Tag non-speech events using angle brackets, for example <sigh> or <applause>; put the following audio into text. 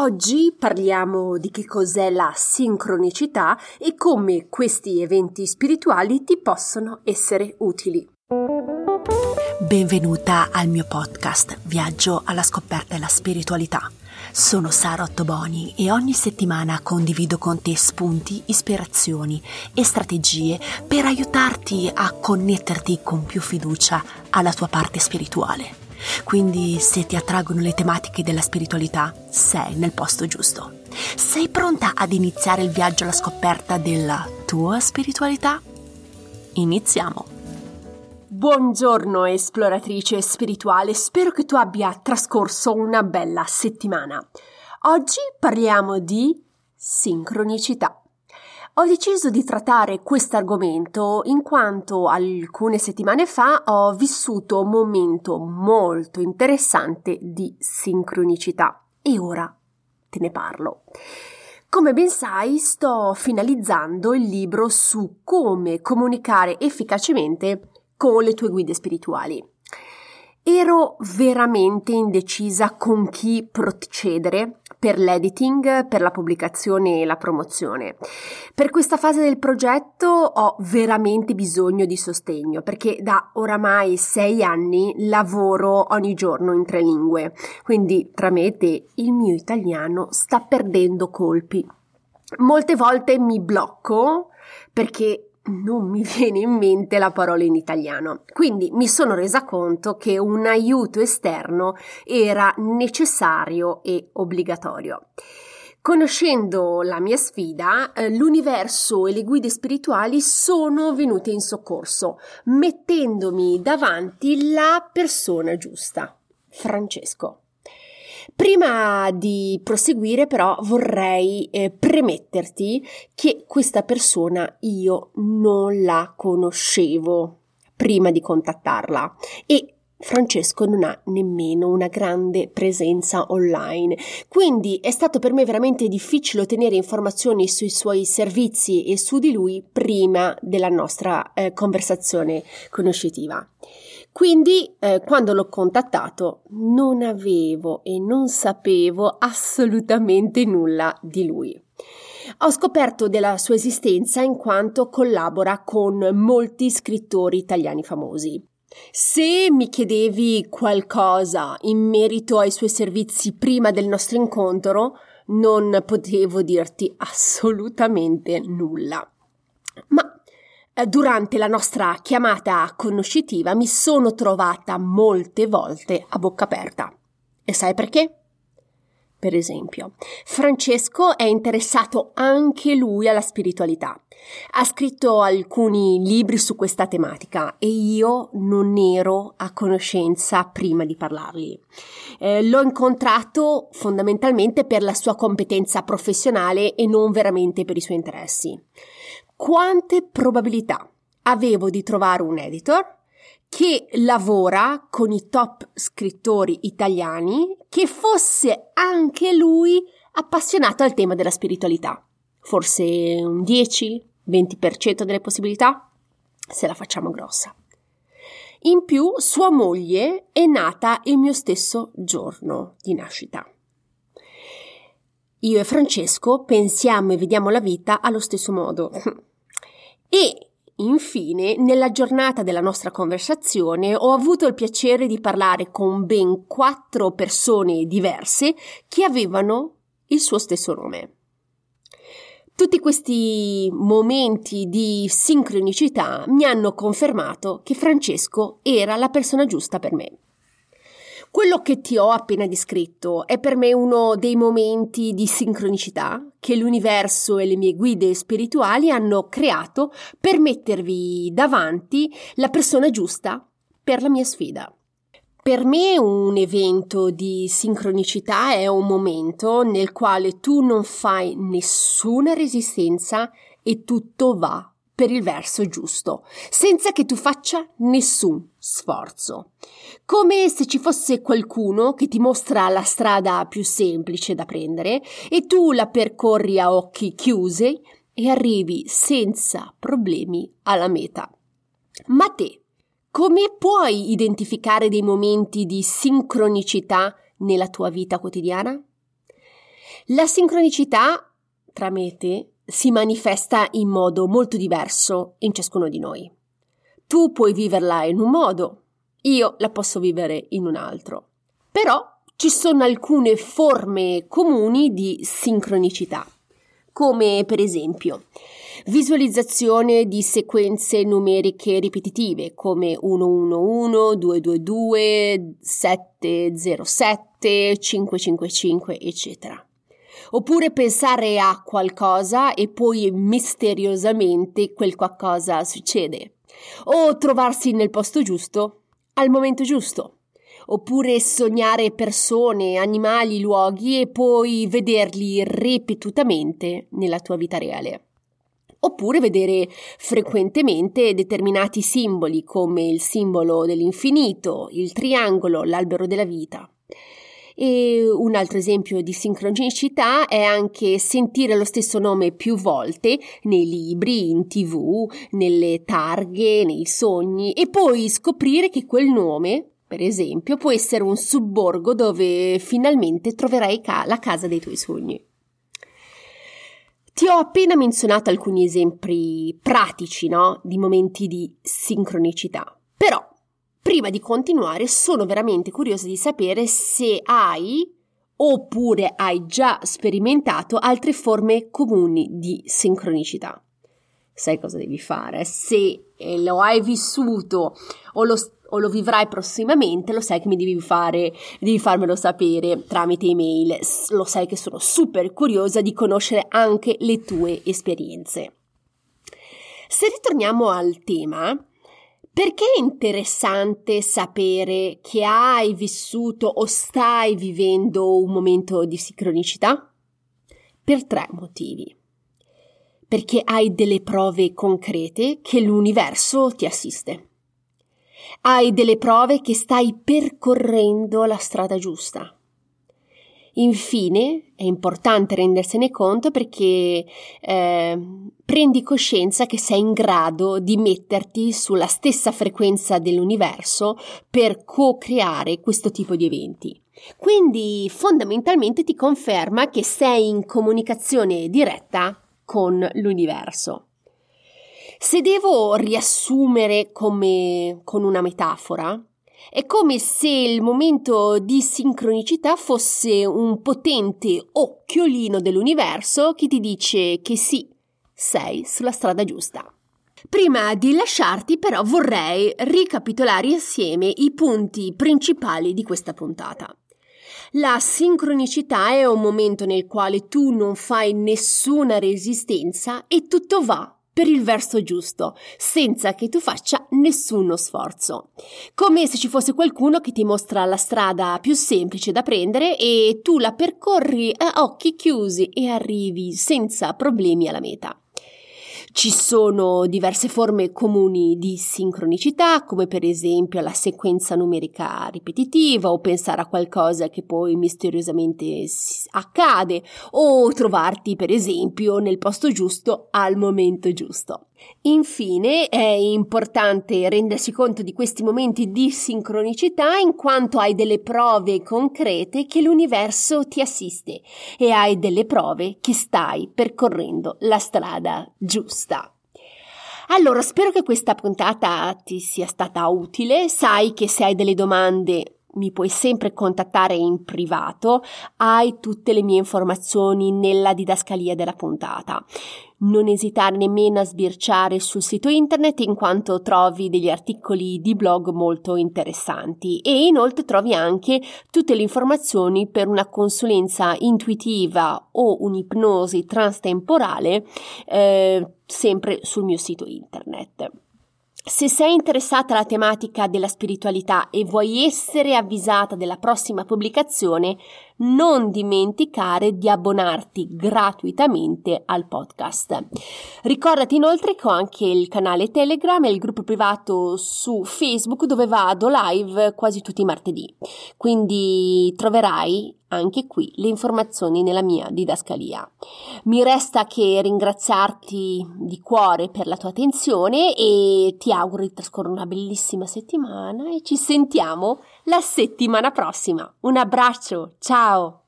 Oggi parliamo di che cos'è la sincronicità e come questi eventi spirituali ti possono essere utili. Benvenuta al mio podcast Viaggio alla scoperta della spiritualità. Sono Sara Ottoboni e ogni settimana condivido con te spunti, ispirazioni e strategie per aiutarti a connetterti con più fiducia alla tua parte spirituale. Quindi se ti attraggono le tematiche della spiritualità, sei nel posto giusto. Sei pronta ad iniziare il viaggio alla scoperta della tua spiritualità? Iniziamo! Buongiorno esploratrice spirituale, spero che tu abbia trascorso una bella settimana. Oggi parliamo di sincronicità. Ho deciso di trattare questo argomento in quanto alcune settimane fa ho vissuto un momento molto interessante di sincronicità e ora te ne parlo. Come ben sai, sto finalizzando il libro su come comunicare efficacemente con le tue guide spirituali. Ero veramente indecisa con chi procedere per l'editing, per la pubblicazione e la promozione. Per questa fase del progetto ho veramente bisogno di sostegno perché da oramai sei anni lavoro ogni giorno in tre lingue, quindi tra me e te il mio italiano sta perdendo colpi. Molte volte mi blocco perché non mi <laughs> viene in mente la parola in italiano. Quindi mi sono resa conto che un aiuto esterno era necessario e obbligatorio. Conoscendo la mia sfida, eh, l'universo e le guide spirituali sono venute in soccorso, mettendomi davanti la persona giusta, Francesco. Prima di proseguire però vorrei eh, premetterti che questa persona io non la conoscevo prima di contattarla e Francesco non ha nemmeno una grande presenza online, quindi è stato per me veramente difficile ottenere informazioni sui suoi servizi e su di lui prima della nostra eh, conversazione conoscitiva. Quindi, eh, quando l'ho contattato, non avevo e non sapevo assolutamente nulla di lui. Ho scoperto della sua esistenza in quanto collabora con molti scrittori italiani famosi. Se mi chiedevi qualcosa in merito ai suoi servizi prima del nostro incontro, non potevo dirti assolutamente nulla. Ma durante la nostra chiamata conoscitiva mi sono trovata molte volte a bocca aperta. E sai perché? Per esempio, Francesco è interessato anche lui alla spiritualità. Ha scritto alcuni libri su questa tematica e io non ero a conoscenza prima di parlargli. Eh, l'ho incontrato fondamentalmente per la sua competenza professionale e non veramente per i suoi interessi. Quante probabilità avevo di trovare un editor che lavora con i top scrittori italiani, che fosse anche lui appassionato al tema della spiritualità. Forse un 10-20% delle possibilità, se la facciamo grossa. In più, sua moglie è nata il mio stesso giorno di nascita. Io e Francesco pensiamo e vediamo la vita allo stesso modo. E Infine, nella giornata della nostra conversazione ho avuto il piacere di parlare con ben quattro persone diverse che avevano il suo stesso nome. Tutti questi momenti di sincronicità mi hanno confermato che Francesco era la persona giusta per me. Quello che ti ho appena descritto è per me uno dei momenti di sincronicità che l'universo e le mie guide spirituali hanno creato per mettervi davanti la persona giusta per la mia sfida. Per me un evento di sincronicità è un momento nel quale tu non fai nessuna resistenza e tutto va per il verso giusto, senza che tu faccia nessun sforzo. Come se ci fosse qualcuno che ti mostra la strada più semplice da prendere e tu la percorri a occhi chiusi e arrivi senza problemi alla meta. Ma te, come puoi identificare dei momenti di sincronicità nella tua vita quotidiana? La sincronicità tra mete si manifesta in modo molto diverso in ciascuno di noi. Tu puoi viverla in un modo, io la posso vivere in un altro. Però ci sono alcune forme comuni di sincronicità, come per esempio visualizzazione di sequenze numeriche ripetitive come 111, 222, 707, 555, eccetera. Oppure pensare a qualcosa e poi misteriosamente quel qualcosa succede. O trovarsi nel posto giusto al momento giusto. Oppure sognare persone, animali, luoghi e poi vederli ripetutamente nella tua vita reale oppure vedere frequentemente determinati simboli come il simbolo dell'infinito, il triangolo, l'albero della vita. E un altro esempio di sincronicità è anche sentire lo stesso nome più volte nei libri, in tv, nelle targhe, nei sogni e poi scoprire che quel nome, per esempio, può essere un subborgo dove finalmente troverai ca- la casa dei tuoi sogni. Ti ho appena menzionato alcuni esempi pratici, no? Di momenti di sincronicità. Però Prima di continuare sono veramente curiosa di sapere se hai oppure hai già sperimentato altre forme comuni di sincronicità. Sai cosa devi fare? Se lo hai vissuto o lo, o lo vivrai prossimamente, lo sai che mi devi fare, devi farmelo sapere tramite email. Lo sai che sono super curiosa di conoscere anche le tue esperienze. Se ritorniamo al tema, perché è interessante sapere che hai vissuto o stai vivendo un momento di sincronicità? Per tre motivi. Perché hai delle prove concrete che l'universo ti assiste. Hai delle prove che stai percorrendo la strada giusta. Infine, è importante rendersene conto perché eh, prendi coscienza che sei in grado di metterti sulla stessa frequenza dell'universo per co-creare questo tipo di eventi. Quindi fondamentalmente ti conferma che sei in comunicazione diretta con l'universo. Se devo riassumere come con una metafora, è come se il momento di sincronicità fosse un potente occhiolino dell'universo che ti dice che sì, sei sulla strada giusta. Prima di lasciarti però vorrei ricapitolare insieme i punti principali di questa puntata. La sincronicità è un momento nel quale tu non fai nessuna resistenza e tutto va per il verso giusto, senza che tu faccia nessuno sforzo. Come se ci fosse qualcuno che ti mostra la strada più semplice da prendere e tu la percorri a occhi chiusi e arrivi senza problemi alla meta. Ci sono diverse forme comuni di sincronicità, come per esempio la sequenza numerica ripetitiva o pensare a qualcosa che poi misteriosamente accade o trovarti per esempio nel posto giusto al momento giusto. Infine è importante rendersi conto di questi momenti di sincronicità in quanto hai delle prove concrete che l'universo ti assiste e hai delle prove che stai percorrendo la strada giusta. Allora, spero che questa puntata ti sia stata utile. Sai che se hai delle domande mi puoi sempre contattare in privato, hai tutte le mie informazioni nella didascalia della puntata. Non esitare nemmeno a sbirciare sul sito internet in quanto trovi degli articoli di blog molto interessanti e inoltre trovi anche tutte le informazioni per una consulenza intuitiva o un'ipnosi transtemporale eh, sempre sul mio sito internet. Se sei interessata alla tematica della spiritualità e vuoi essere avvisata della prossima pubblicazione, non dimenticare di abbonarti gratuitamente al podcast. Ricordati inoltre che ho anche il canale Telegram e il gruppo privato su Facebook dove vado live quasi tutti i martedì. Quindi troverai anche qui le informazioni nella mia didascalia. Mi resta che ringraziarti di cuore per la tua attenzione e ti auguro di trascorrere una bellissima settimana e ci sentiamo la settimana prossima. Un abbraccio, ciao!